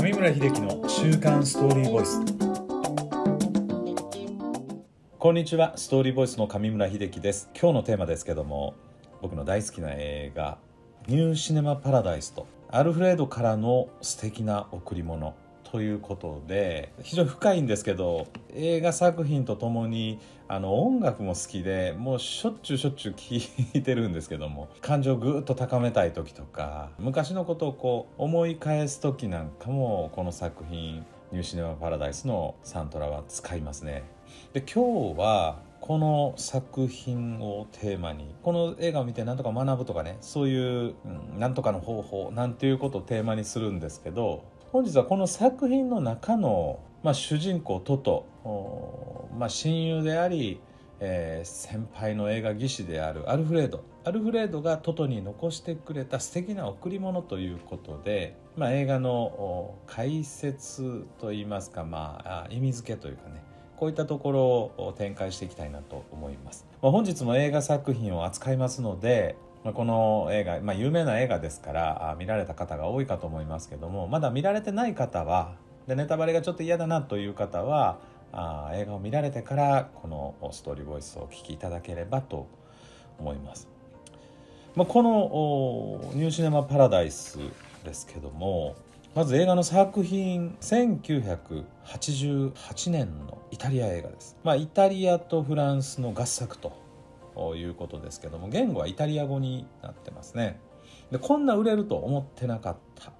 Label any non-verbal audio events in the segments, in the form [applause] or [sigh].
上村秀樹の週刊ストーリーボイス。こんにちはストーリーボイスの上村秀樹です。今日のテーマですけども僕の大好きな映画ニューシネマパラダイスとアルフレードからの素敵な贈り物。ということで非常に深いんですけど映画作品とともにあの音楽も好きでもうしょっちゅうしょっちゅう聴いてるんですけども感情をぐっと高めたい時とか昔のことをこう思い返す時なんかもこの作品「ニューシネマ・パラダイス」のサントラは使いますね。で今日はこの作品をテーマにこの映画を見て何とか学ぶとかねそういう、う、んとかの方法なんていうことをテーマにするんですけど本日はこの作品の中の、まあ、主人公トト、まあ、親友であり、えー、先輩の映画技師であるアルフレード。アルフレードがトトに残してくれた素敵な贈り物ということで、まあ、映画の解説といいますか、まあ、意味付けというかねこういったところを展開していきたいなと思います、まあ、本日も映画作品を扱いますので、この映画、まあ、有名な映画ですから見られた方が多いかと思いますけどもまだ見られてない方はでネタバレがちょっと嫌だなという方はあ映画を見られてからこのストーリーボイスをお聞きいただければと思います。まあ、この「ニューシネマ・パラダイス」ですけどもまず映画の作品1988年のイタリア映画です。まあ、イタリアとフランスの合作とということですけども言語はイタリア語になってますね。でこんな売れると思ってなかった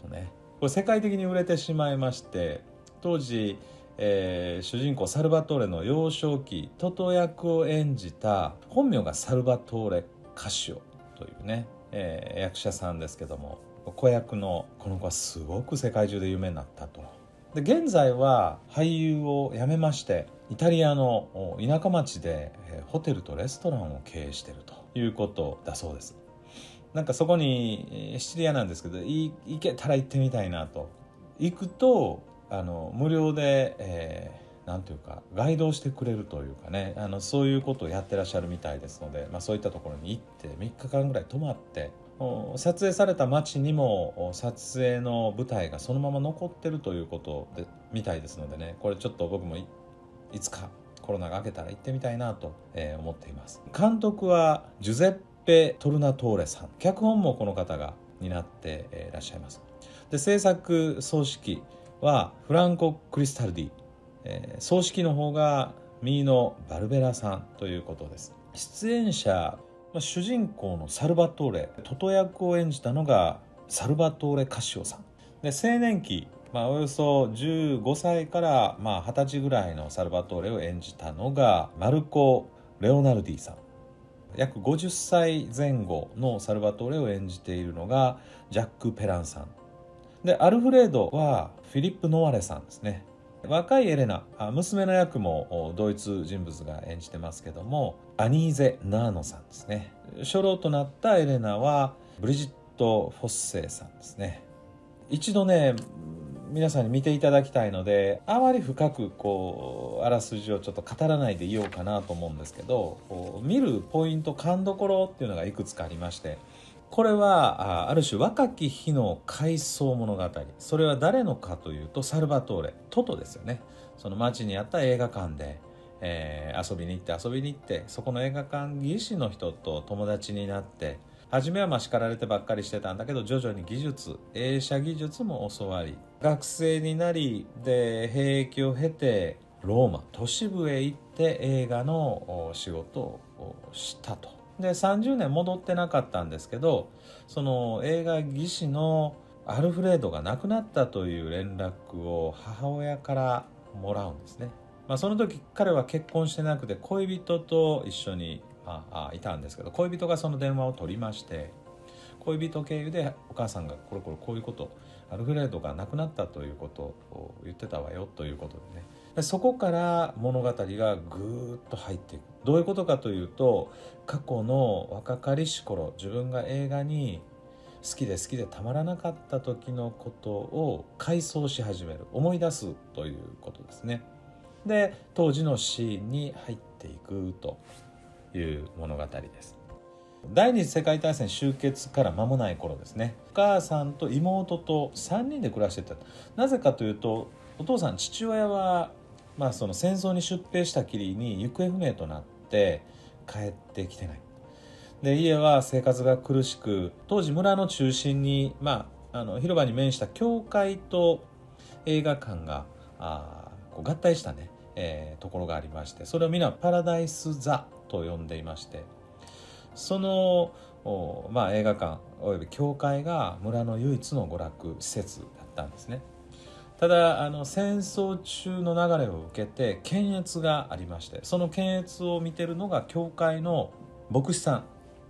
とね。これ世界的に売れてしまいまして当時、えー、主人公サルバトーレの幼少期トト役を演じた本名がサルバトーレ・カシオというね、えー、役者さんですけども子役のこの子はすごく世界中で有名になったと。で現在は俳優を辞めましてイタリアの田舎町でホテルとレストランを経営してるということだそうです。なんかそこにシチリアなんですけど行けたら行ってみたいなと。行くとあの無料で、えー、なんていうかガイドをしてくれるというかね。あのそういうことをやってらっしゃるみたいですので、まあ、そういったところに行って3日間ぐらい泊まって撮影された街にも撮影の舞台がそのまま残ってるということでみたいですのでねこれちょっと僕もいつかコロナが明けたら行ってみたいなと、え思っています。監督はジュゼッペ・トルナトーレさん。脚本もこの方が担っていらっしゃいます。で制作総指揮はフランコ・クリスタルディ、えー、総指揮の方がミーノ・バルベラさんということです。出演者、主人公のサルバトーレトト役を演じたのがサルバトーレ・カシオさん。で青年期、まあ、およそ15歳からまあ20歳ぐらいのサルバトーレを演じたのがマルコ・レオナルディさん。約50歳前後のサルバトーレを演じているのがジャック・ペランさん。でアルフレードはフィリップ・ノワレさんですね。若いエレナ娘の役もドイツ人物が演じてますけどもアニーゼ・ナーノさんですね。初老となったエレナはブリジット・フォッセイさんですね。一度ね皆さんに見ていただきたいのであまり深くこうあらすじをちょっと語らないでいようかなと思うんですけど見るポイント勘どころっていうのがいくつかありましてこれはある種若き日の回想物語。それは誰のかというとサルバトーレトトですよね。その町にあった映画館で、えー、遊びに行って遊びに行ってそこの映画館技師の人と友達になって初めはまあ叱られてばっかりしてたんだけど徐々に技術映写技術も教わり学生になりで兵役を経てローマ都市部へ行って映画の仕事をしたと。で30年戻ってなかったんですけどその映画技師のアルフレードが亡くなったという連絡を母親からもらうんですね、まあ、その時彼は結婚してなくて恋人と一緒に、まあ、いたんですけど恋人がその電話を取りまして恋人経由でお母さんがこれこれこういうことアルフレードが亡くなったということを言ってたわよということでね。でそこから物語がぐーっと入っていく。どういうことかというと過去の若かりし頃自分が映画に好きで好きでたまらなかった時のことを回想し始める思い出すということですね。で当時のシーンに入っていくという物語です。第二次世界大戦終結から間もない頃ですね。お母さんと妹と3人で暮らしてた。なぜかというとお父さん父親は、まあ、その戦争に出兵したきりに行方不明となって帰ってきてない。で家は生活が苦しく当時村の中心に、まあ、あの広場に面した教会と映画館があこう合体したね、えー、ところがありましてそれを皆パラダイス・ザと呼んでいましてそのまあ、映画館および教会が村の唯一の娯楽施設だったんですね。ただあの戦争中の流れを受けて検閲がありましてその検閲を見てるのが教会の牧師さん。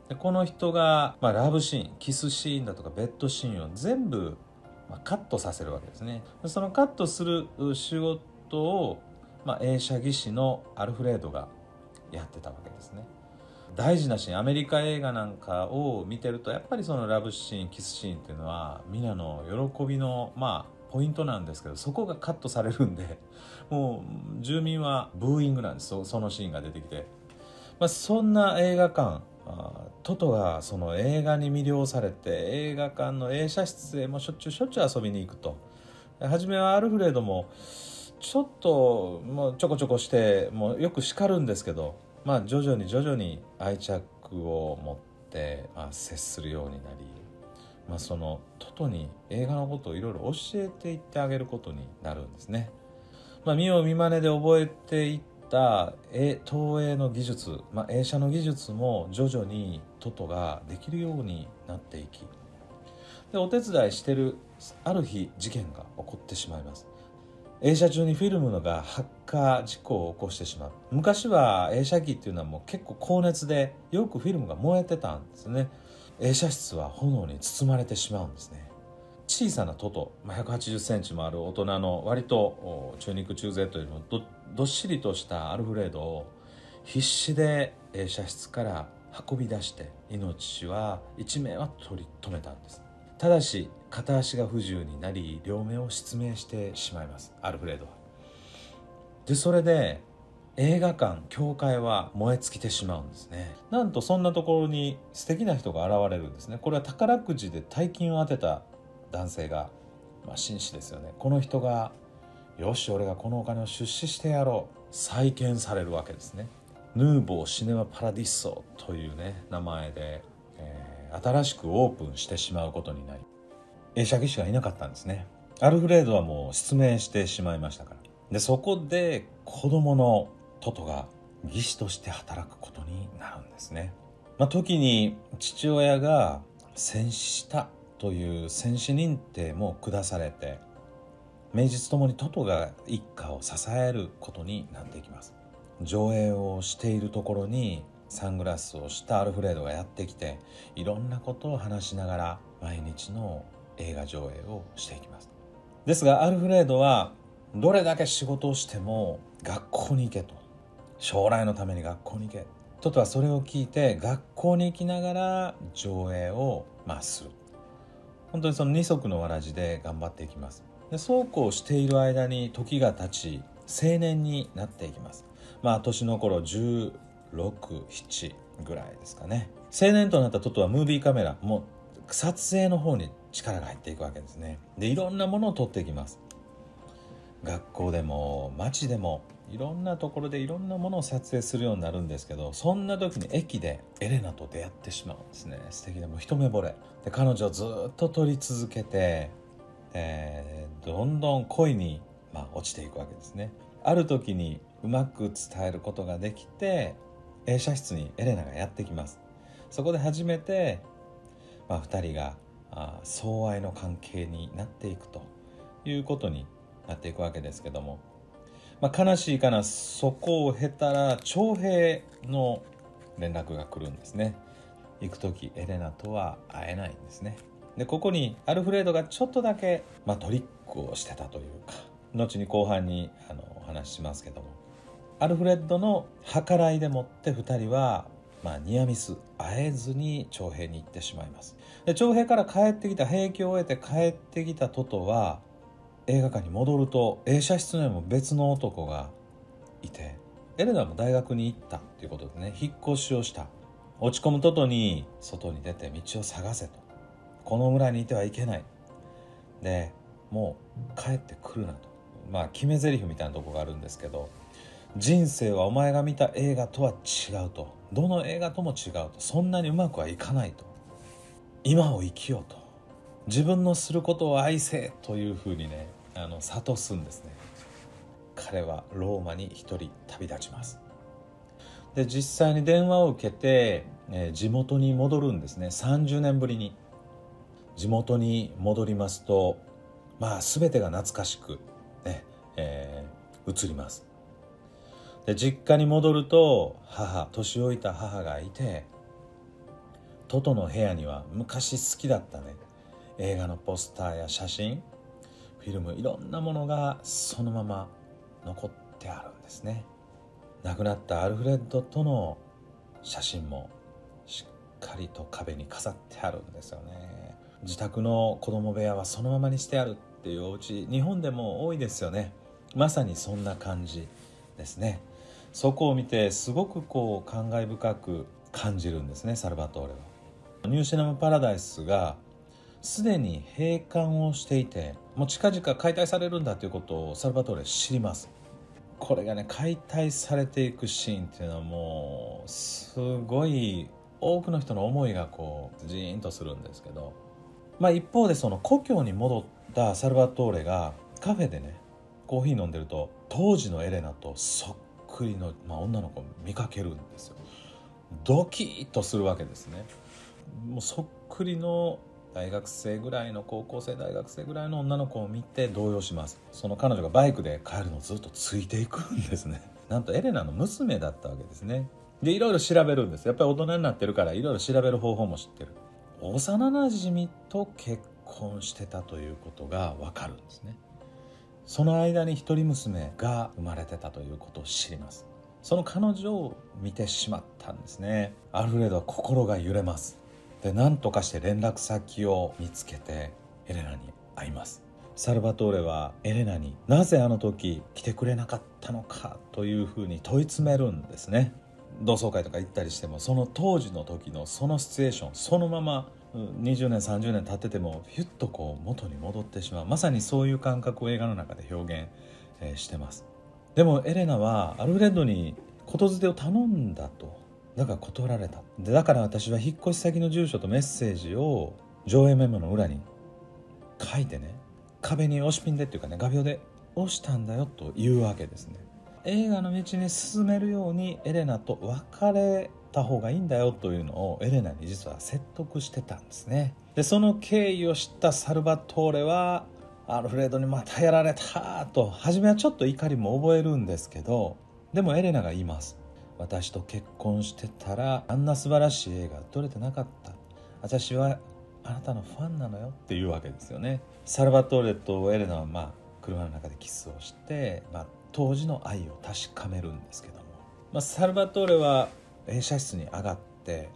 でこの人が、まあ、ラブシーンキスシーンだとかベッドシーンを全部、まあ、カットさせるわけですね。そのカットする仕事を、まあ、映写技師のアルフレードがやってたわけですね。大事なシーンアメリカ映画なんかを見てるとやっぱりそのラブシーンキスシーンっていうのは皆の喜びのまあポイントなんですけどそこがカットされるんで [laughs] もう住民はブーイングなんです。そのシーンが出てきて、まあ、そんな映画館トトがその映画に魅了されて映画館の映写室へもしょっちゅうしょっちゅう遊びに行くと。初めはアルフレードもちょっともうちょこちょこしてもうよく叱るんですけど、まあ、徐々に徐々に愛着を持って、まあ、接するようになり、まあ、そのトトに映画のことをいろいろ教えていってあげることになるんですね。まあ、見よう見まねで覚えていった投影の技術、まあ、映写の技術も徐々にトトができるようになっていきでお手伝いしてるある日事件が起こってしまいます。映写中にフィルムのが発火事故を起こしてしまう。昔は映写機っていうのはもう結構高熱でよくフィルムが燃えてたんですね。映写室は炎に包まれてしまうんですね。小さなトト、まあ、1 8 0センチもある大人の割と中肉中背というのどどっしりとしたアルフレードを必死で映写室から運び出して命は一命は取り留めたんです。ただし片足が不自由になり両目を失明してしまいます。アルフレードは。でそれで映画館教会は燃え尽きてしまうんですね。なんとそんなところに素敵な人が現れるんですね。これは宝くじで大金を当てた男性が、まあ、紳士ですよね。この人がよし俺がこのお金を出資してやろう。再建されるわけですね。ヌーボーシネマパラディッソというね名前で、えー、新しくオープンしてしまうことになり映写技師がいなかったんですね。アルフレードはもう失明してしまいましたから。でそこで子供のトトが技師として働くことになるんですね、まあ、時に父親が戦死したという戦死認定も下されて名実ともにトトが一家を支えることになっていきます。上映をしているところにサングラスをしたアルフレードがやってきていろんなことを話しながら毎日の映画上映をしていきます。ですがアルフレードはどれだけ仕事をしても学校に行けと。将来のために学校に行けトトはそれを聞いて学校に行きながら上映をまあする。本当にその二足のわらじで頑張っていきます。でそうこうしている間に時が経ち青年になっていきます。まあ年の頃16、7ぐらいですかね。青年となったトトはムービーカメラも撮影の方に力が入っていくわけですね。でいろんなものを撮っていきます。学校でも街でもいろんなところでいろんなものを撮影するようになるんですけどそんな時に駅でエレナと出会ってしまうんですね。素敵でも一目惚れ。で彼女をずっと撮り続けて、えー、どんどん恋に、まあ、落ちていくわけですね。ある時にうまく伝えることができて映写室にエレナがやってきます。そこで初めて、まあ、2人があ相愛の関係になっていくということになっていくわけですけども。まあ、悲しいかなそこを経たら徴兵の連絡が来るんですね。行く時エレナとは会えないんですね。でここにアルフレードがちょっとだけ、まあ、トリックをしてたというか後に後半にあのお話ししますけども。アルフレッドの計らいでもって2人は、まあ、ニアミス会えずに徴兵に行ってしまいます。で徴兵から帰ってきた兵役を終えて帰ってきたトトは映画館に戻ると映写室にも別の男がいてエレナも大学に行ったということでね引っ越しをした。落ち込むととに外に出て道を探せと。この村にいてはいけない。でもう帰ってくるなと。まあ決め台詞みたいなとこがあるんですけど人生はお前が見た映画とは違うと。どの映画とも違うと。そんなにうまくはいかないと。今を生きようと。自分のすることを愛せというふうにねあの諭すんですね。彼はローマに一人旅立ちます。で実際に電話を受けて、えー、地元に戻るんですね。30年ぶりに。地元に戻りますとまあ全てが懐かしくね、えー、移ります。で実家に戻ると母年老いた母がいてトトの部屋には昔好きだったね。映画のポスターや写真フィルムいろんなものがそのまま残ってあるんですね。亡くなったアルフレッドとの写真もしっかりと壁に飾ってあるんですよね。自宅の子供部屋はそのままにしてあるっていうお家日本でも多いですよね。まさにそんな感じですね。そこを見てすごくこう感慨深く感じるんですねサルバトーレは。ニューシネマ・パラダイスがすでに閉館をしていてもう近々解体されるんだということをサルバトーレ知ります。これがね解体されていくシーンっていうのはもうすごい多くの人の思いがこうジーンとするんですけど。まあ一方でその故郷に戻ったサルバトーレがカフェでねコーヒー飲んでると当時のエレナとそっくりの、まあ、女の子を見かけるんですよ。ドキッとするわけですね。もうそっくりの大学生ぐらいの高校生大学生ぐらいの女の子を見て動揺します。その彼女がバイクで帰るのをずっとついていくんですね。[laughs] なんとエレナの娘だったわけですね。でいろいろ調べるんです。やっぱり大人になってるからいろいろ調べる方法も知ってる。幼なじみと結婚してたということがわかるんですね。その間に一人娘が生まれてたということを知ります。その彼女を見てしまったんですね。アルフレードは心が揺れます。で何とかして連絡先を見つけてエレナに会います。サルバトーレはエレナになぜあの時来てくれなかったのかというふうに問い詰めるんですね。同窓会とか行ったりしてもその当時の時のそのシチュエーションそのまま20年30年経っててもヒュッとこう元に戻ってしまう。まさにそういう感覚を映画の中で表現、してます。でもエレナはアルフレッドに言づてを頼んだと。だから断られた。でだから私は引っ越し先の住所とメッセージを上映メモの裏に書いてね。壁に押しピンでっていうかね画鋲で押したんだよというわけですね。映画の道に進めるようにエレナと別れた方がいいんだよというのをエレナに実は説得してたんですね。でその経緯を知ったサルバトーレはアルフレードにまたやられたと初めはちょっと怒りも覚えるんですけどでもエレナが言います。私と結婚してたらあんな素晴らしい映画撮れてなかった。私はあなたのファンなのよっていうわけですよね。サルバトーレとエレナはまあ車の中でキスをして、まあ、当時の愛を確かめるんですけども、まあ、サルバトーレは映写室に上がって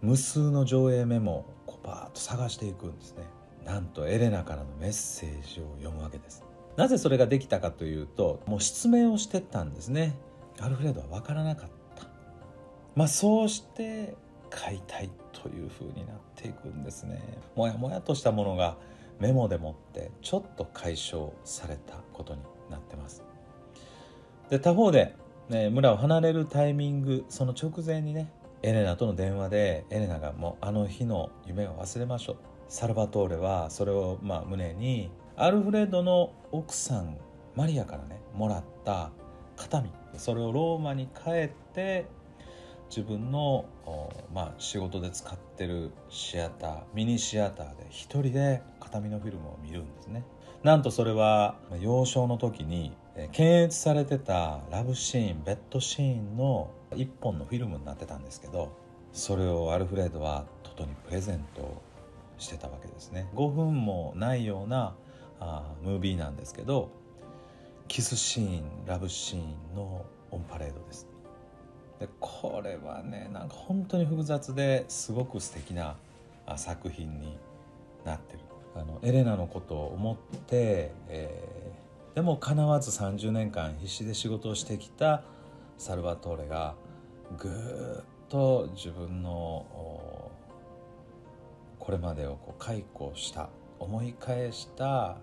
無数の上映メモをこうバーッと探していくんですね。なんとエレナからのメッセージを読むわけです。なぜそれができたかというともう失明をしてたんですね。アルフレッドは分からなかった。まあそうして解体という風になっていくんですね。もやもやとしたものがメモでもってちょっと解消されたことになってます。で他方で、ね、村を離れるタイミングその直前にねエレナとの電話でエレナがもうあの日の夢を忘れましょう。サルバトーレはそれをまあ胸にアルフレッドの奥さんマリアからねもらった形見それをローマに帰って自分の、まあ、仕事で使ってるシアターミニシアターで一人で形見のフィルムを見るんですね。なんとそれは幼少の時に検閲されてたラブシーンベッドシーンの一本のフィルムになってたんですけどそれをアルフレッドはトトにプレゼントしてたわけですね。5分もないようなあムービーなんですけどキスシーンラブシーンのオンパレードです。でこれはねなんか本当に複雑ですごく素敵な作品になってる。あのエレナのことを思って、えー、でもかなわず30年間必死で仕事をしてきたサルバトーレがぐーっと自分のこれまでをこう解雇した思い返した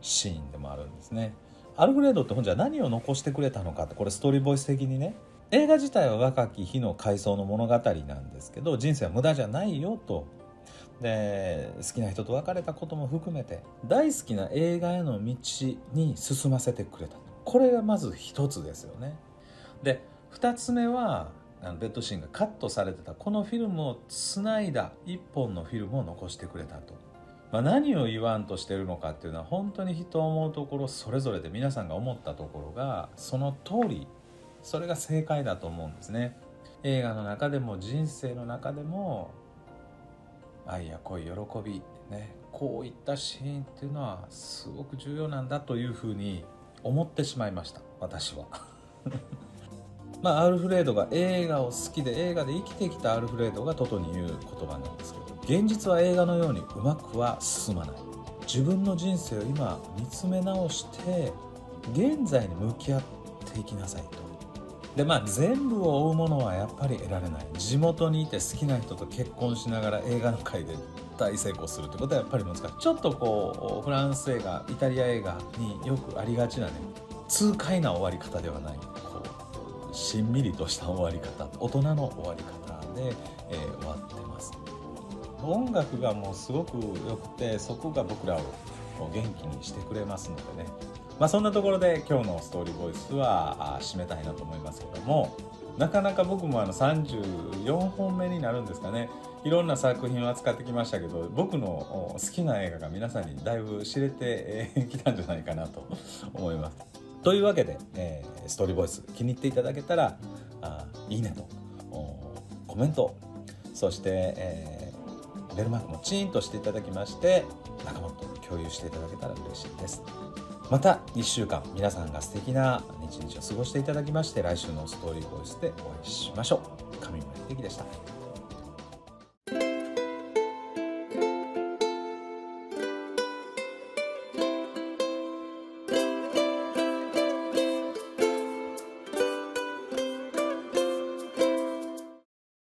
シーンでもあるんですね。アルフレードって本じゃ何を残してくれたのかってこれストーリーボイス的にね。映画自体は若き日の回想の物語なんですけど人生は無駄じゃないよと。で好きな人と別れたことも含めて大好きな映画への道に進ませてくれた。これがまず一つですよね。で2つ目はあのベッドシーンがカットされてたこのフィルムをつないだ1本のフィルムを残してくれたと、まあ、何を言わんとしてるのかっていうのは本当に人を思うところそれぞれで皆さんが思ったところがその通りそれが正解だと思うんですね。映画の中でも人生の中でも愛や恋喜びねこういったシーンっていうのはすごく重要なんだというふうに思ってしまいました私は。[laughs] まあアルフレードが映画を好きで映画で生きてきたアルフレードがトトに言う言葉なんですけど現実は映画のようにうまくは進まない。自分の人生を今見つめ直して現在に向き合っていきなさいと。でまあ全部を追うものはやっぱり得られない。地元にいて好きな人と結婚しながら映画の界で大成功するってことはやっぱり難しい。ちょっとこうフランス映画イタリア映画によくありがちなね痛快な終わり方ではない。こうしんみりとした終わり方。大人の終わり方で、えー、終わってます。音楽がもうすごく良くてそこが僕らを元気にしてくれますのでねまあ、そんなところで今日のストーリーボイスは締めたいなと思いますけどもなかなか僕もあの34本目になるんですかねいろんな作品を扱ってきましたけど僕の好きな映画が皆さんにだいぶ知れてきたんじゃないかなと思います。というわけで、えー、ストーリーボイス気に入っていただけたらあいいねとコメントそして、えー、ベルマークもチーンとしていただきまして仲間と共有していただけたら嬉しいです。また1週間皆さんが素敵な一日を過ごしていただきまして来週のストーリーボイスでお会いしましょう上村秀樹でした